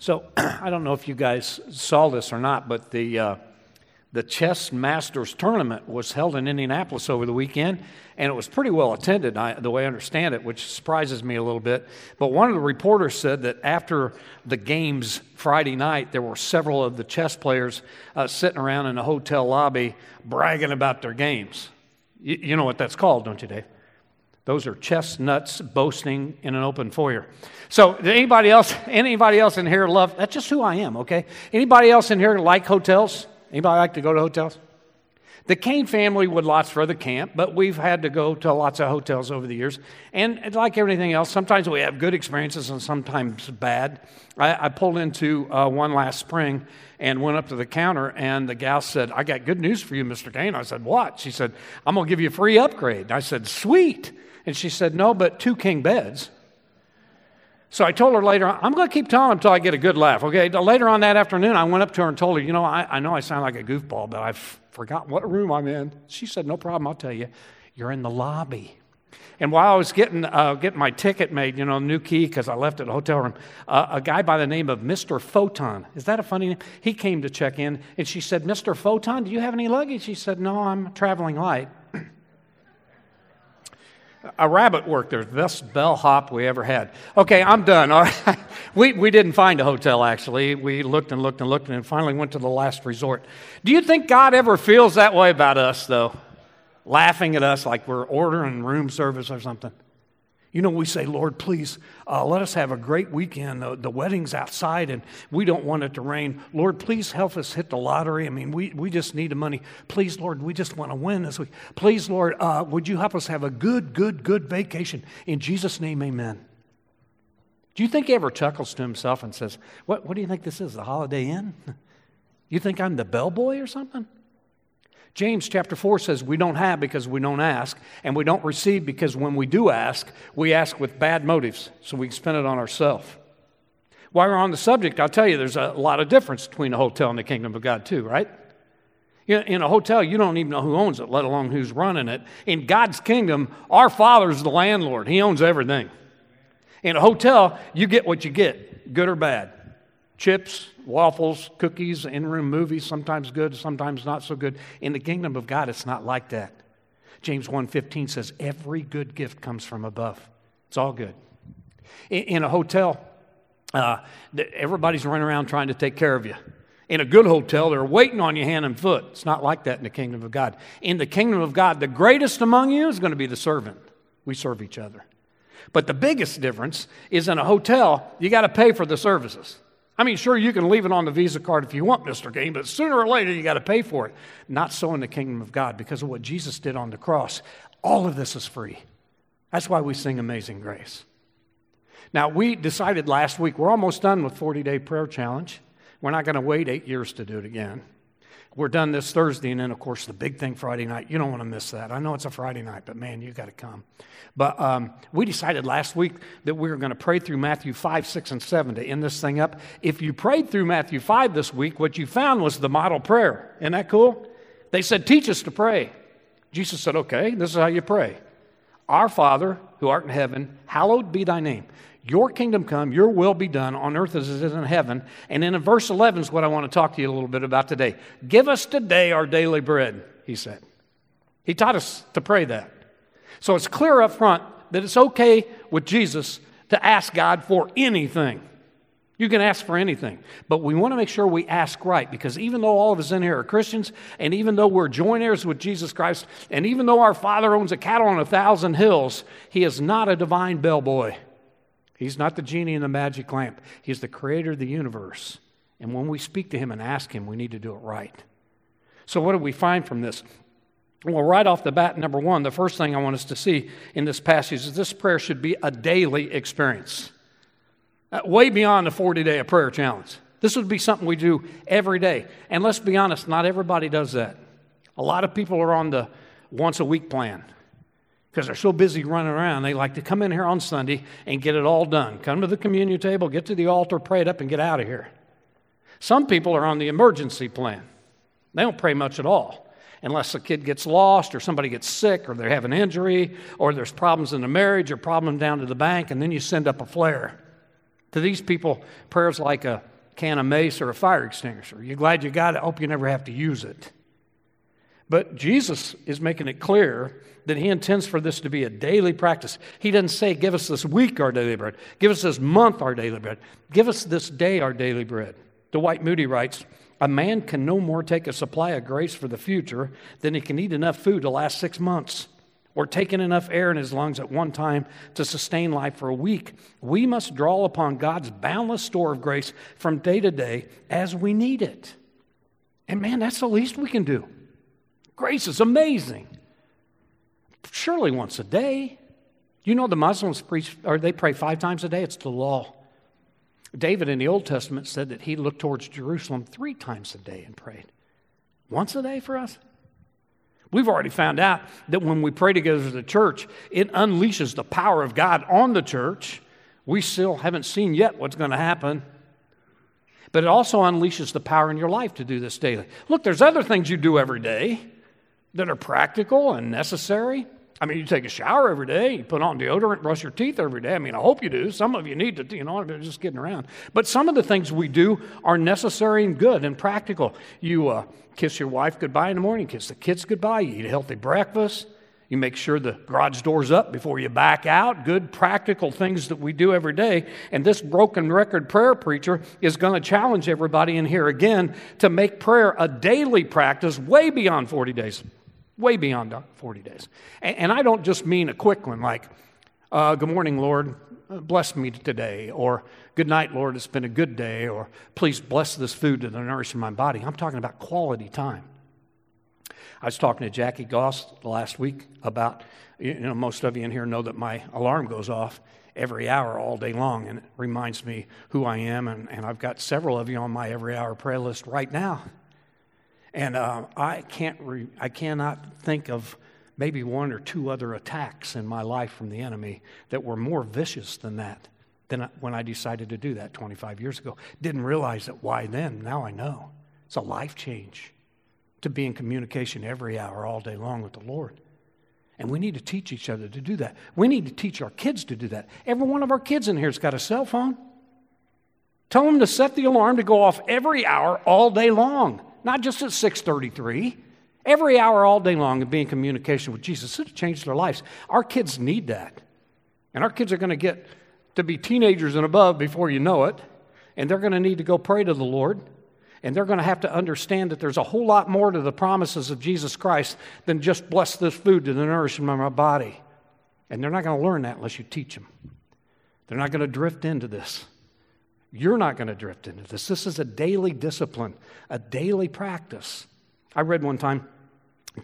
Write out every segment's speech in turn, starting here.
So I don't know if you guys saw this or not, but the uh, the Chess Masters tournament was held in Indianapolis over the weekend, and it was pretty well attended, I, the way I understand it, which surprises me a little bit. But one of the reporters said that after the games Friday night, there were several of the chess players uh, sitting around in the hotel lobby bragging about their games. You, you know what that's called, don't you, Dave? Those are chestnuts boasting in an open foyer. So, anybody else? Anybody else in here love? That's just who I am. Okay. Anybody else in here like hotels? Anybody like to go to hotels? The Kane family would lots rather camp, but we've had to go to lots of hotels over the years. And like everything else, sometimes we have good experiences and sometimes bad. I, I pulled into uh, one last spring and went up to the counter, and the gal said, I got good news for you, Mr. Kane. I said, What? She said, I'm going to give you a free upgrade. I said, Sweet. And she said, No, but two king beds. So I told her later, I'm going to keep telling until I get a good laugh. Okay. Later on that afternoon, I went up to her and told her, you know, I, I know I sound like a goofball, but I've forgotten what room I'm in. She said, no problem. I'll tell you. You're in the lobby. And while I was getting, uh, getting my ticket made, you know, new key because I left at the hotel room, uh, a guy by the name of Mr. Photon, is that a funny name? He came to check in and she said, Mr. Photon, do you have any luggage? He said, No, I'm traveling light a rabbit worked there, the best bellhop we ever had. Okay, I'm done. All right. we, we didn't find a hotel, actually. We looked and looked and looked and finally went to the last resort. Do you think God ever feels that way about us, though? Laughing at us like we're ordering room service or something? You know, we say, Lord, please uh, let us have a great weekend. The, the, wedding's outside and we don't want it to rain. Lord, please help us hit the lottery. I mean, we, we just need the money. Please, Lord, we just want to win this week. Please, Lord, uh, would you help us have a good, good, good vacation? In Jesus' name, amen. Do you think he ever chuckles to himself and says, What, what do you think this is, the Holiday Inn? You think I'm the bellboy or something? James chapter 4 says we don't have because we don't ask, and we don't receive because when we do ask, we ask with bad motives, so we spend it on ourselves. While we're on the subject, I'll tell you there's a lot of difference between a hotel and the kingdom of God, too, right? In a hotel, you don't even know who owns it, let alone who's running it. In God's kingdom, our Father's the landlord, He owns everything. In a hotel, you get what you get, good or bad chips, waffles, cookies, in room movies, sometimes good, sometimes not so good. In the kingdom of God, it's not like that. James 1:15 says every good gift comes from above. It's all good. In, in a hotel, uh, everybody's running around trying to take care of you. In a good hotel, they're waiting on you hand and foot. It's not like that in the kingdom of God. In the kingdom of God, the greatest among you is going to be the servant. We serve each other. But the biggest difference is in a hotel, you got to pay for the services. I mean, sure, you can leave it on the Visa card if you want, Mr. Kane, but sooner or later you got to pay for it. Not so in the kingdom of God because of what Jesus did on the cross. All of this is free. That's why we sing Amazing Grace. Now, we decided last week we're almost done with 40 day prayer challenge. We're not going to wait eight years to do it again. We're done this Thursday, and then, of course, the big thing Friday night. You don't want to miss that. I know it's a Friday night, but man, you got to come. But um, we decided last week that we were going to pray through Matthew 5, 6, and 7 to end this thing up. If you prayed through Matthew 5 this week, what you found was the model prayer. Isn't that cool? They said, Teach us to pray. Jesus said, Okay, this is how you pray Our Father, who art in heaven, hallowed be thy name. Your kingdom come, your will be done on earth as it is in heaven. And then in verse 11 is what I want to talk to you a little bit about today. Give us today our daily bread, he said. He taught us to pray that. So it's clear up front that it's okay with Jesus to ask God for anything. You can ask for anything, but we want to make sure we ask right because even though all of us in here are Christians, and even though we're joint heirs with Jesus Christ, and even though our Father owns a cattle on a thousand hills, He is not a divine bellboy. He's not the genie in the magic lamp, He's the creator of the universe. And when we speak to Him and ask Him, we need to do it right. So, what do we find from this? Well, right off the bat, number one, the first thing I want us to see in this passage is this prayer should be a daily experience, uh, way beyond the 40 day prayer challenge. This would be something we do every day. And let's be honest, not everybody does that. A lot of people are on the once a week plan because they're so busy running around. They like to come in here on Sunday and get it all done. Come to the communion table, get to the altar, pray it up, and get out of here. Some people are on the emergency plan. They don't pray much at all unless a kid gets lost or somebody gets sick or they have an injury or there's problems in the marriage or problem down to the bank, and then you send up a flare. To these people, prayer's like a can of mace or a fire extinguisher. You're glad you got it. Hope you never have to use it. But Jesus is making it clear that he intends for this to be a daily practice. He doesn't say, Give us this week our daily bread, give us this month our daily bread, give us this day our daily bread. Dwight Moody writes, A man can no more take a supply of grace for the future than he can eat enough food to last six months or take in enough air in his lungs at one time to sustain life for a week. We must draw upon God's boundless store of grace from day to day as we need it. And man, that's the least we can do. Grace is amazing. Surely once a day. You know the Muslims preach or they pray five times a day. It's the law. David in the Old Testament said that he looked towards Jerusalem three times a day and prayed. Once a day for us? We've already found out that when we pray together as a church, it unleashes the power of God on the church. We still haven't seen yet what's going to happen. But it also unleashes the power in your life to do this daily. Look, there's other things you do every day that are practical and necessary. I mean, you take a shower every day, you put on deodorant, brush your teeth every day. I mean, I hope you do. Some of you need to, you know, just getting around. But some of the things we do are necessary and good and practical. You uh, kiss your wife goodbye in the morning, kiss the kids goodbye, you eat a healthy breakfast, you make sure the garage door's up before you back out. Good practical things that we do every day. And this broken record prayer preacher is going to challenge everybody in here again to make prayer a daily practice way beyond 40 days way beyond 40 days. And, and I don't just mean a quick one like, uh, Good morning, Lord, bless me today, or Good night, Lord, it's been a good day, or please bless this food to nourish my body. I'm talking about quality time. I was talking to Jackie Goss last week about, you know, most of you in here know that my alarm goes off every hour all day long, and it reminds me who I am, and, and I've got several of you on my every hour prayer list right now. And uh, I, can't re- I cannot think of maybe one or two other attacks in my life from the enemy that were more vicious than that, than when I decided to do that 25 years ago. Didn't realize it. Why then? Now I know. It's a life change to be in communication every hour, all day long with the Lord. And we need to teach each other to do that. We need to teach our kids to do that. Every one of our kids in here has got a cell phone. Tell them to set the alarm to go off every hour, all day long not just at 633. Every hour all day long and be in communication with Jesus. It'll change their lives. Our kids need that. And our kids are going to get to be teenagers and above before you know it. And they're going to need to go pray to the Lord. And they're going to have to understand that there's a whole lot more to the promises of Jesus Christ than just bless this food to the nourishment of my body. And they're not going to learn that unless you teach them. They're not going to drift into this. You're not going to drift into this. This is a daily discipline, a daily practice. I read one time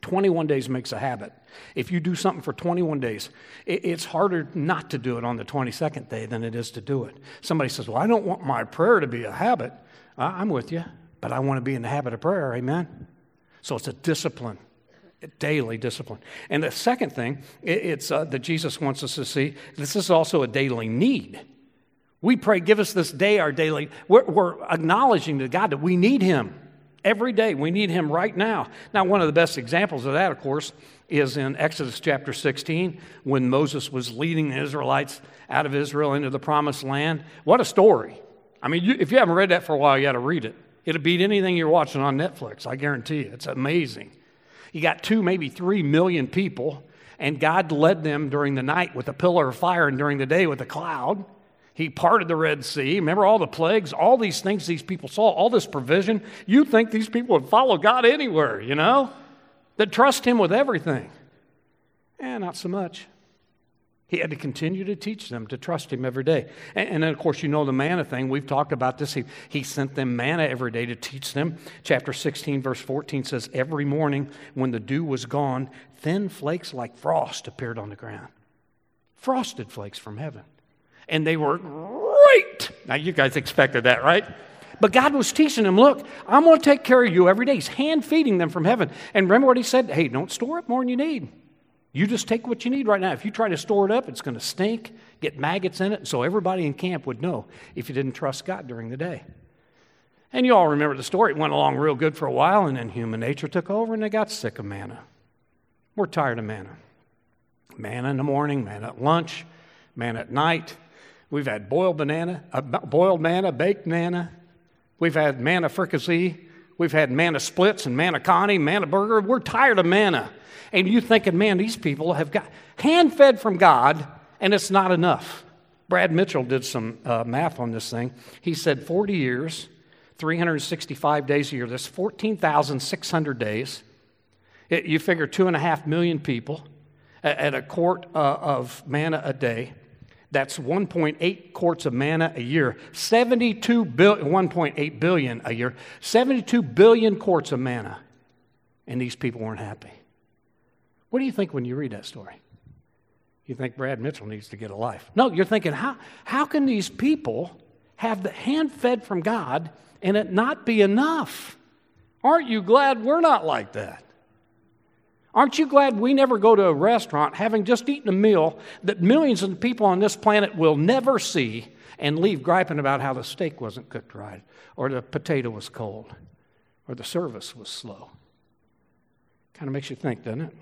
21 days makes a habit. If you do something for 21 days, it's harder not to do it on the 22nd day than it is to do it. Somebody says, Well, I don't want my prayer to be a habit. I'm with you, but I want to be in the habit of prayer. Amen? So it's a discipline a daily discipline. And the second thing, it's uh, that Jesus wants us to see. This is also a daily need. We pray, give us this day our daily. We're, we're, acknowledging to God that we need Him every day. We need Him right now. Now, one of the best examples of that, of course, is in Exodus chapter 16 when Moses was leading the Israelites out of Israel into the promised land. What a story. I mean, you, if you haven't read that for a while, you got to read it. It'll beat anything you're watching on Netflix, I guarantee you. It's amazing. You got two, maybe three million people, and God led them during the night with a pillar of fire and during the day with a cloud. He parted the Red Sea. Remember all the plagues, all these things these people saw, all this provision. You think these people would follow God anywhere, you know? That trust Him with everything. Eh, not so much. He had to continue to teach them to trust Him every day. And, and, then, of course, you know the manna thing. We've talked about this. He, he sent them manna every day to teach them. Chapter 16, verse 14 says, Every morning when the dew was gone, thin flakes like frost appeared on the ground. Frosted flakes from heaven and they were great. Now, you guys expected that, right? But God was teaching them, look, I'm going to take care of you every day. He's hand feeding them from heaven. And remember what he said? Hey, don't store up more than you need. You just take what you need right now. If you try to store it up, it's going to stink, get maggots in it. So everybody in camp would know if you didn't trust God during the day. And you all remember the story. It went along real good for a while, and then human nature took over, and they got sick of manna. We're tired of manna. Manna in the morning, manna at lunch, manna at night We've had boiled banana, uh, boiled manna, baked manna. We've had manna fricassee. We've had manna splits and manna connie, manna burger. We're tired of manna. And you thinking, man, these people have got hand fed from God, and it's not enough. Brad Mitchell did some uh, math on this thing. He said 40 years, 365 days a year, that's 14,600 days. It, you figure two and a half million people at, at a quart uh, of manna a day. That's 1.8 quarts of manna a year, 72 billion, 1.8 billion a year, 72 billion quarts of manna. And these people weren't happy. What do you think when you read that story? You think Brad Mitchell needs to get a life. No, you're thinking, how, how can these people have the hand fed from God and it not be enough? Aren't you glad we're not like that? Aren't you glad we never go to a restaurant having just eaten a meal that millions of people on this planet will never see and leave griping about how the steak wasn't cooked right, or the potato was cold, or the service was slow? Kind of makes you think, doesn't it?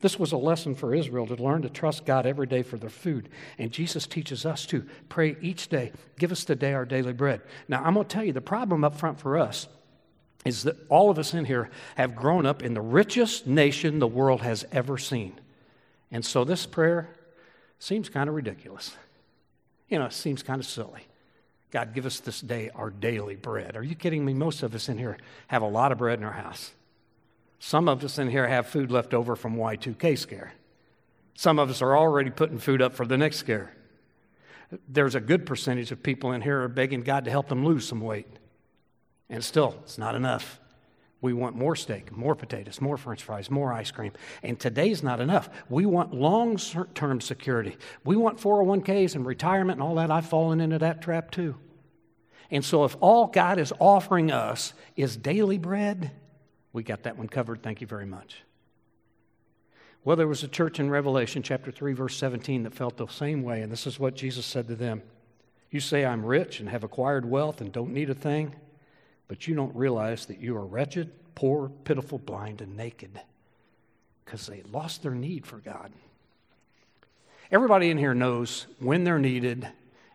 This was a lesson for Israel to learn to trust God every day for their food. And Jesus teaches us to pray each day, give us today our daily bread. Now, I'm going to tell you the problem up front for us is that all of us in here have grown up in the richest nation the world has ever seen. And so this prayer seems kind of ridiculous. You know, it seems kind of silly. God, give us this day our daily bread. Are you kidding me? Most of us in here have a lot of bread in our house. Some of us in here have food left over from Y2K scare. Some of us are already putting food up for the next scare. There's a good percentage of people in here are begging God to help them lose some weight. And still, it's not enough. We want more steak, more potatoes, more french fries, more ice cream. And today's not enough. We want long term security. We want 401ks and retirement and all that. I've fallen into that trap too. And so, if all God is offering us is daily bread, we got that one covered. Thank you very much. Well, there was a church in Revelation chapter 3, verse 17 that felt the same way, and this is what Jesus said to them You say, I'm rich and have acquired wealth and don't need a thing but you don't realize that you are wretched, poor, pitiful, blind, and naked because they lost their need for God. Everybody in here knows when they're needed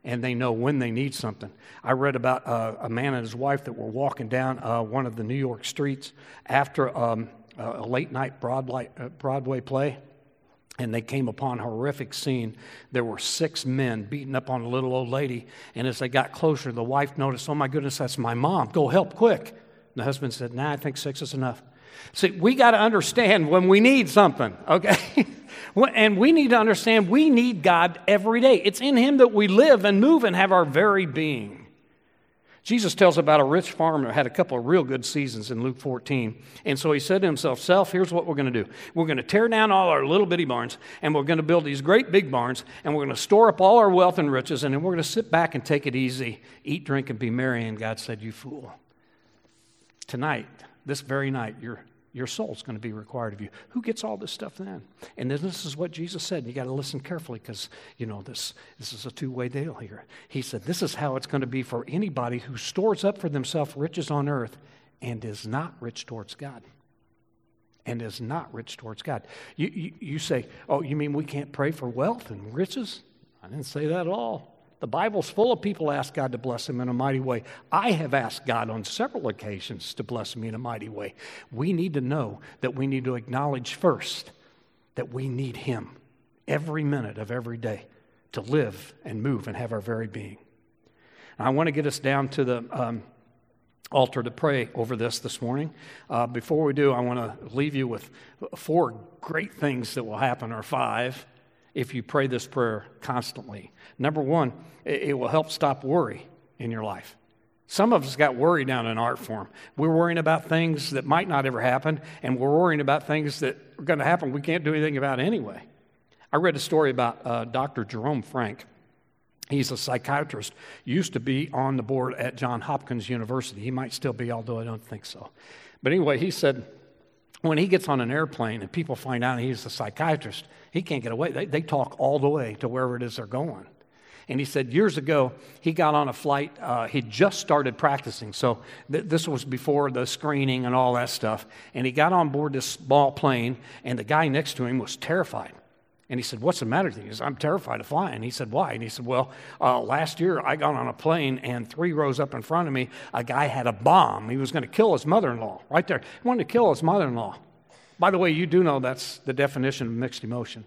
and they know when they need something. I read about uh, a man and his wife that were walking down uh, one of the New York streets after um, a late night Broadway, uh, Broadway play and they came upon a horrific scene. There were six men beating up on a little old lady. And as they got closer, the wife noticed, Oh my goodness, that's my mom. Go help quick. And the husband said, Nah, I think six is enough. See, we got to understand when we need something, okay? and we need to understand we need God every day. It's in Him that we live and move and have our very being. Jesus tells about a rich farmer who had a couple of real good seasons in Luke 14. And so he said to himself, Self, here's what we're going to do. We're going to tear down all our little bitty barns, and we're going to build these great big barns, and we're going to store up all our wealth and riches, and then we're going to sit back and take it easy, eat, drink, and be merry. And God said, You fool. Tonight, this very night, you're your soul's going to be required of you. Who gets all this stuff then? And then this is what Jesus said. You got to listen carefully because, you know, this, this is a two way deal here. He said, This is how it's going to be for anybody who stores up for themselves riches on earth and is not rich towards God. And is not rich towards God. You, you, you say, Oh, you mean we can't pray for wealth and riches? I didn't say that at all. The Bible's full of people ask God to bless them in a mighty way. I have asked God on several occasions to bless me in a mighty way. We need to know that we need to acknowledge first that we need Him every minute of every day to live and move and have our very being. And I want to get us down to the um, altar to pray over this this morning. Uh, before we do, I want to leave you with four great things that will happen, or five, if you pray this prayer constantly. Number one, it, will help stop worry in your life. Some of us got worry down in art form. We're worrying about things that might not ever happen, and we're worrying about things that are going to happen we can't do anything about anyway. I read a story about uh, Dr. Jerome Frank. He's a psychiatrist, used to be on the board at Johns Hopkins University. He might still be, although I don't think so. But anyway, he said when he gets on an airplane and people find out he's a psychiatrist, he can't get away. They, they talk all the way to wherever it is they're going. And he said years ago, he got on a flight. Uh, he'd just started practicing. So th- this was before the screening and all that stuff. And he got on board this small plane, and the guy next to him was terrified. And he said, What's the matter? He said, I'm terrified of flying. He said, Why? And he said, Well, uh, last year I got on a plane and three rows up in front of me, a guy had a bomb. He was going to kill his mother in law right there. He wanted to kill his mother in law. By the way, you do know that's the definition of mixed emotion.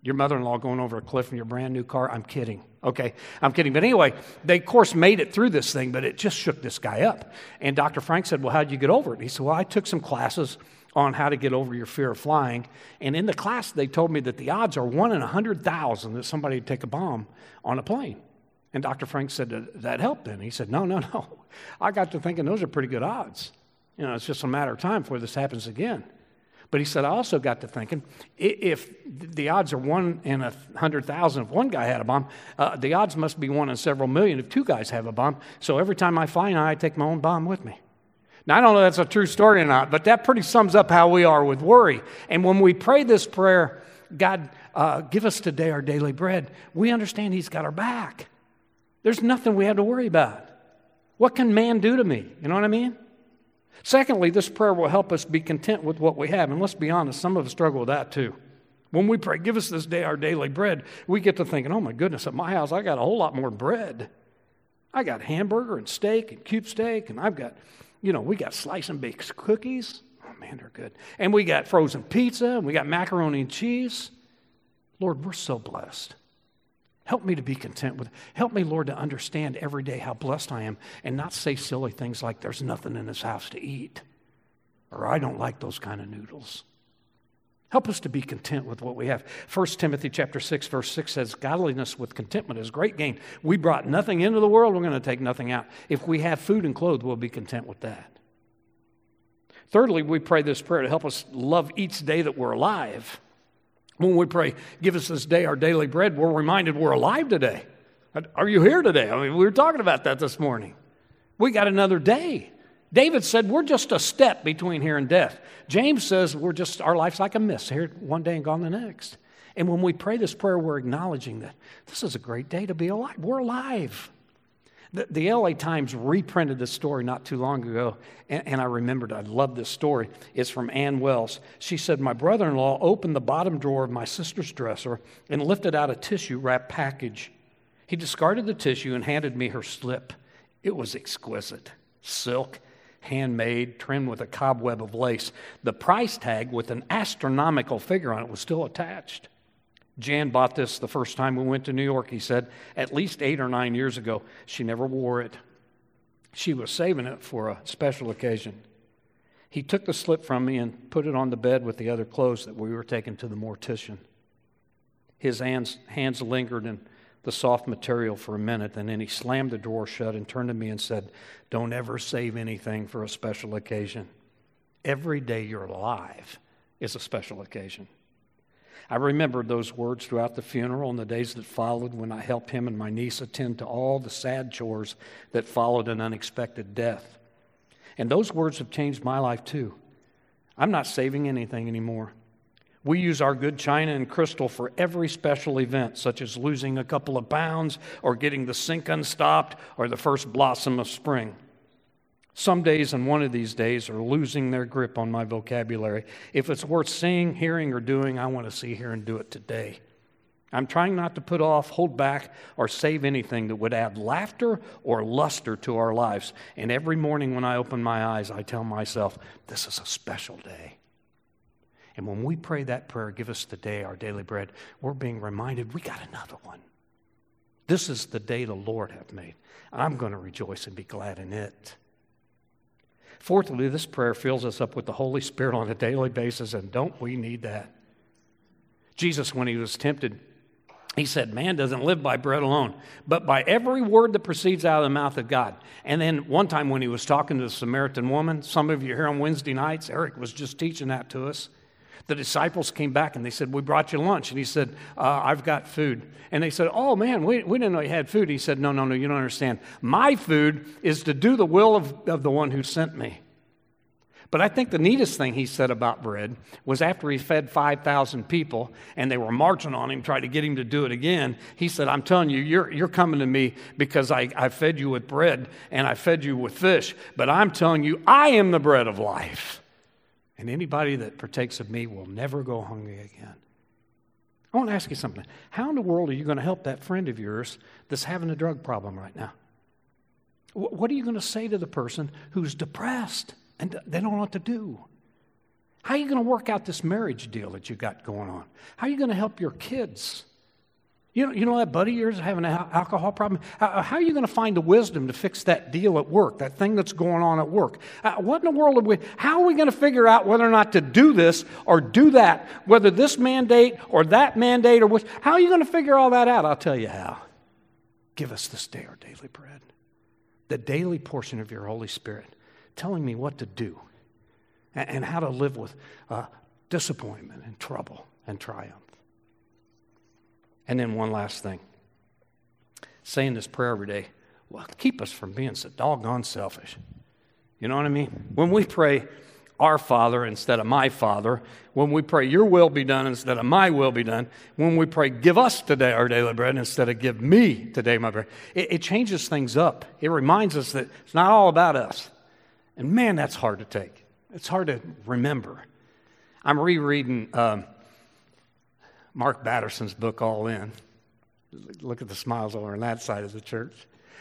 Your mother in law going over a cliff in your brand new car? I'm kidding. Okay, I'm kidding. But anyway, they, of course, made it through this thing, but it just shook this guy up. And Dr. Frank said, Well, how'd you get over it? He said, Well, I took some classes on how to get over your fear of flying. And in the class, they told me that the odds are one in 100,000 that somebody would take a bomb on a plane. And Dr. Frank said, That helped then? He said, No, no, no. I got to thinking those are pretty good odds. You know, it's just a matter of time before this happens again. But he said, I also got to thinking if the odds are one in a hundred thousand if one guy had a bomb, uh, the odds must be one in several million if two guys have a bomb. So every time I fly I take my own bomb with me. Now, I don't know if that's a true story or not, but that pretty sums up how we are with worry. And when we pray this prayer, God, uh, give us today our daily bread, we understand He's got our back. There's nothing we have to worry about. What can man do to me? You know what I mean? Secondly, this prayer will help us be content with what we have. And let's be honest, some of us struggle with that too. When we pray, give us this day our daily bread, we get to thinking, oh my goodness, at my house, I got a whole lot more bread. I got hamburger and steak and cube steak, and I've got you know, we got slice and baked cookies. Oh, man, they're good. And we got frozen pizza, and we got macaroni and cheese. Lord, we're so blessed. Help me to be content with. Help me, Lord, to understand every day how blessed I am and not say silly things like there's nothing in this house to eat or I don't like those kind of noodles. Help us to be content with what we have. 1 Timothy chapter 6 verse 6 says godliness with contentment is great gain. We brought nothing into the world, we're going to take nothing out. If we have food and clothes, we'll be content with that. Thirdly, we pray this prayer to help us love each day that we're alive. When we pray, give us this day our daily bread, we're reminded we're alive today. Are you here today? I mean, we were talking about that this morning. We got another day. David said, We're just a step between here and death. James says, We're just, our life's like a mist, here one day and gone the next. And when we pray this prayer, we're acknowledging that this is a great day to be alive. We're alive. The, the LA Times reprinted this story not too long ago, and, and I remembered, I love this story. It's from Ann Wells. She said, My brother in law opened the bottom drawer of my sister's dresser and lifted out a tissue wrapped package. He discarded the tissue and handed me her slip. It was exquisite silk handmade, trimmed with a cobweb of lace. The price tag with an astronomical figure on it was still attached. Jan bought this the first time we went to New York, he said, at least eight or nine years ago. She never wore it. She was saving it for a special occasion. He took the slip from me and put it on the bed with the other clothes that we were taking to the mortician. His hands, hands lingered and the soft material for a minute, and then he slammed the door shut and turned to me and said, Don't ever save anything for a special occasion. Every day you're alive is a special occasion. I remembered those words throughout the funeral and the days that followed when I helped him and my niece attend to all the sad chores that followed an unexpected death. And those words have changed my life too. I'm not saving anything anymore. We use our good china and crystal for every special event, such as losing a couple of pounds, or getting the sink unstopped, or the first blossom of spring. Some days and one of these days are losing their grip on my vocabulary. If it's worth seeing, hearing, or doing, I want to see, hear, and do it today. I'm trying not to put off, hold back, or save anything that would add laughter or luster to our lives. And every morning when I open my eyes, I tell myself, this is a special day. And when we pray that prayer, give us the day our daily bread, we're being reminded we got another one. This is the day the Lord hath made. I'm going to rejoice and be glad in it. Fourthly, this prayer fills us up with the Holy Spirit on a daily basis, and don't we need that? Jesus, when he was tempted, he said, Man doesn't live by bread alone, but by every word that proceeds out of the mouth of God. And then one time when he was talking to the Samaritan woman, some of you here on Wednesday nights, Eric was just teaching that to us. The disciples came back and they said, We brought you lunch. And he said, uh, I've got food. And they said, Oh, man, we, we didn't know you had food. He said, No, no, no, you don't understand. My food is to do the will of, of the one who sent me. But I think the neatest thing he said about bread was after he fed 5,000 people and they were marching on him, trying to get him to do it again. He said, I'm telling you, you're, you're coming to me because I, I fed you with bread and I fed you with fish. But I'm telling you, I am the bread of life. And anybody that partakes of me will never go hungry again. I want to ask you something. How in the world are you going to help that friend of yours that's having a drug problem right now? What are you going to say to the person who's depressed and they don't know what to do? How are you going to work out this marriage deal that you got going on? How are you going to help your kids? You know, you know that buddy of yours having an alcohol problem? How, how, are you going to find the wisdom to fix that deal at work, that thing that's going on at work? Uh, what in the world are we, how are we going to figure out whether or not to do this or do that, whether this mandate or that mandate or which, how are you going to figure all that out? I'll tell you how. Give us this day our daily bread, the daily portion of your Holy Spirit, telling me what to do and, and how to live with uh, disappointment and trouble and triumph. And then one last thing saying this prayer every day well, keep us from being so doggone selfish. You know what I mean? When we pray, our Father instead of my Father, when we pray, Your will be done instead of my will be done, when we pray, Give us today our daily bread instead of Give me today my bread, it, it changes things up. It reminds us that it's not all about us. And man, that's hard to take. It's hard to remember. I'm rereading um, Mark Batterson's book, All In. Look at the smiles over on that side of the church.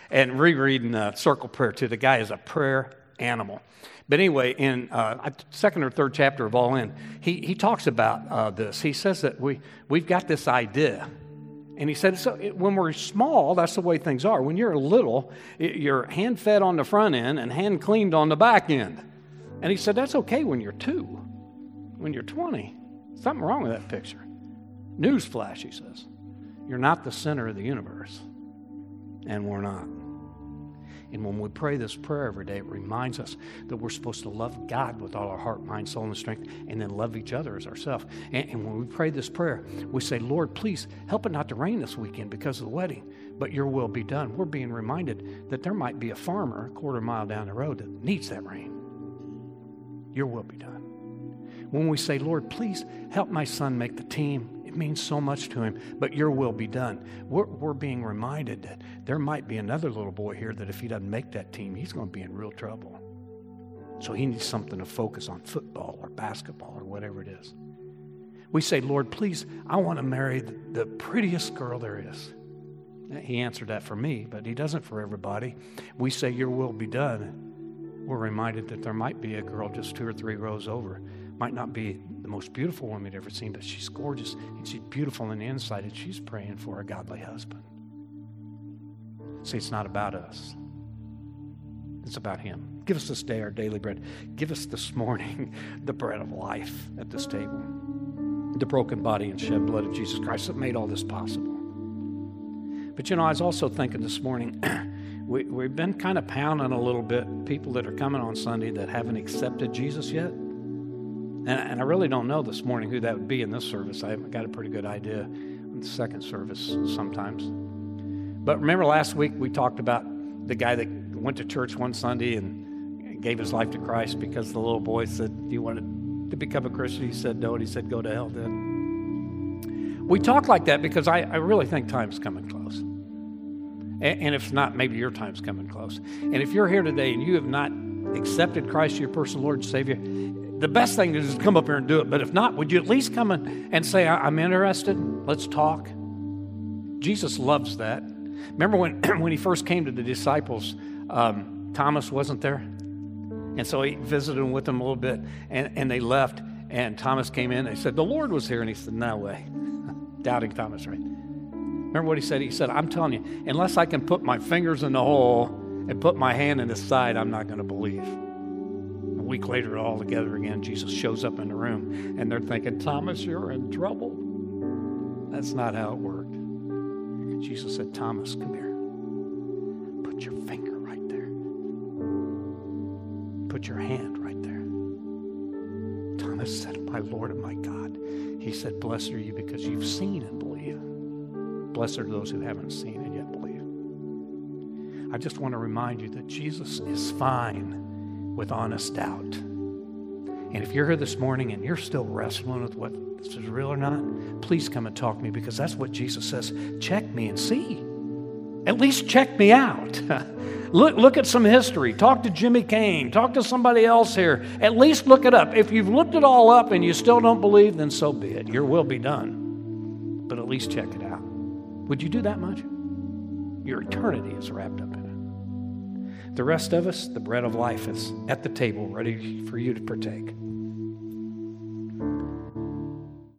And rereading uh, Circle Prayer, too. The guy is a prayer animal. But anyway, in uh, second or third chapter of All In, he, he talks about uh, this. He says that we, we've got this idea. And he said, so it, when we're small, that's the way things are. When you're little, it, you're hand fed on the front end and hand cleaned on the back end. And he said, That's okay when you're two. When you're 20, something wrong with that picture. Newsflash, he says. You're not the center of the universe. And we're not. And when we pray this prayer every day, it reminds us that we're supposed to love God with all our heart, mind, soul, and strength, and then love each other as ourselves. And, and, when we pray this prayer, we say, Lord, please help it not to rain this weekend because of the wedding, but your will be done. We're being reminded that there might be a farmer a quarter mile down the road that needs that rain. Your will be done. When we say, Lord, please help my son make the team, it means so much to him, but your will be done. We're, we're being reminded that there might be another little boy here that if he doesn't make that team, he's going to be in real trouble. So he needs something to focus on football or basketball or whatever it is. We say, Lord, please, I want to marry the, the prettiest girl there is. He answered that for me, but he doesn't for everybody. We say, Your will be done we're reminded that there might be a girl just two or three rows over. Might not be the most beautiful woman you've ever seen, but she's gorgeous and she's beautiful on the inside, and she's praying for a godly husband. See, it's not about us, it's about Him. Give us this day our daily bread. Give us this morning the bread of life at this table, the broken body and shed blood of Jesus Christ that made all this possible. But you know, I was also thinking this morning. we, we've been kind of pounding a little bit people that are coming on Sunday that haven't accepted Jesus yet. And, and I really don't know this morning who that would be in this service. I've got a pretty good idea in the second service sometimes. But remember last week we talked about the guy that went to church one Sunday and gave his life to Christ because the little boy said, Do you want to become a Christian? He said no, and he said, Go to hell then. We talk like that because I, I really think time's coming close. And if not, maybe your time's coming close. And if you're here today and you have not accepted Christ your personal Lord and Savior, the best thing is to come up here and do it. But if not, would you at least come and say, I'm interested? Let's talk. Jesus loves that. Remember when, when he first came to the disciples, um, Thomas wasn't there? And so he visited with them a little bit, and, and they left. And Thomas came in. They said, The Lord was here. And he said, No way. Doubting Thomas, right? Remember what he said? He said, I'm telling you, unless I can put my fingers in the hole and put my hand in his side, I'm not going to believe. A week later, all together again, Jesus shows up in the room, and they're thinking, Thomas, you're in trouble. That's not how it worked. Jesus said, Thomas, come here. Put your finger right there. Put your hand right there. Thomas said, My Lord and my God. He said, Blessed are you because you've seen and believe. Blessed are those who haven't seen. I just want to remind you that Jesus is fine with honest doubt. And if you're here this morning and you're still wrestling with what this is real or not, please come and talk to me because that's what Jesus says. Check me and see. At least check me out. look, look at some history. Talk to Jimmy Kane. Talk to somebody else here. At least look it up. If you've looked it all up and you still don't believe, then so be it. Your will be done. but at least check it out. Would you do that much? Your eternity is wrapped up in. The rest of us, the bread of life is at the table ready for you to partake.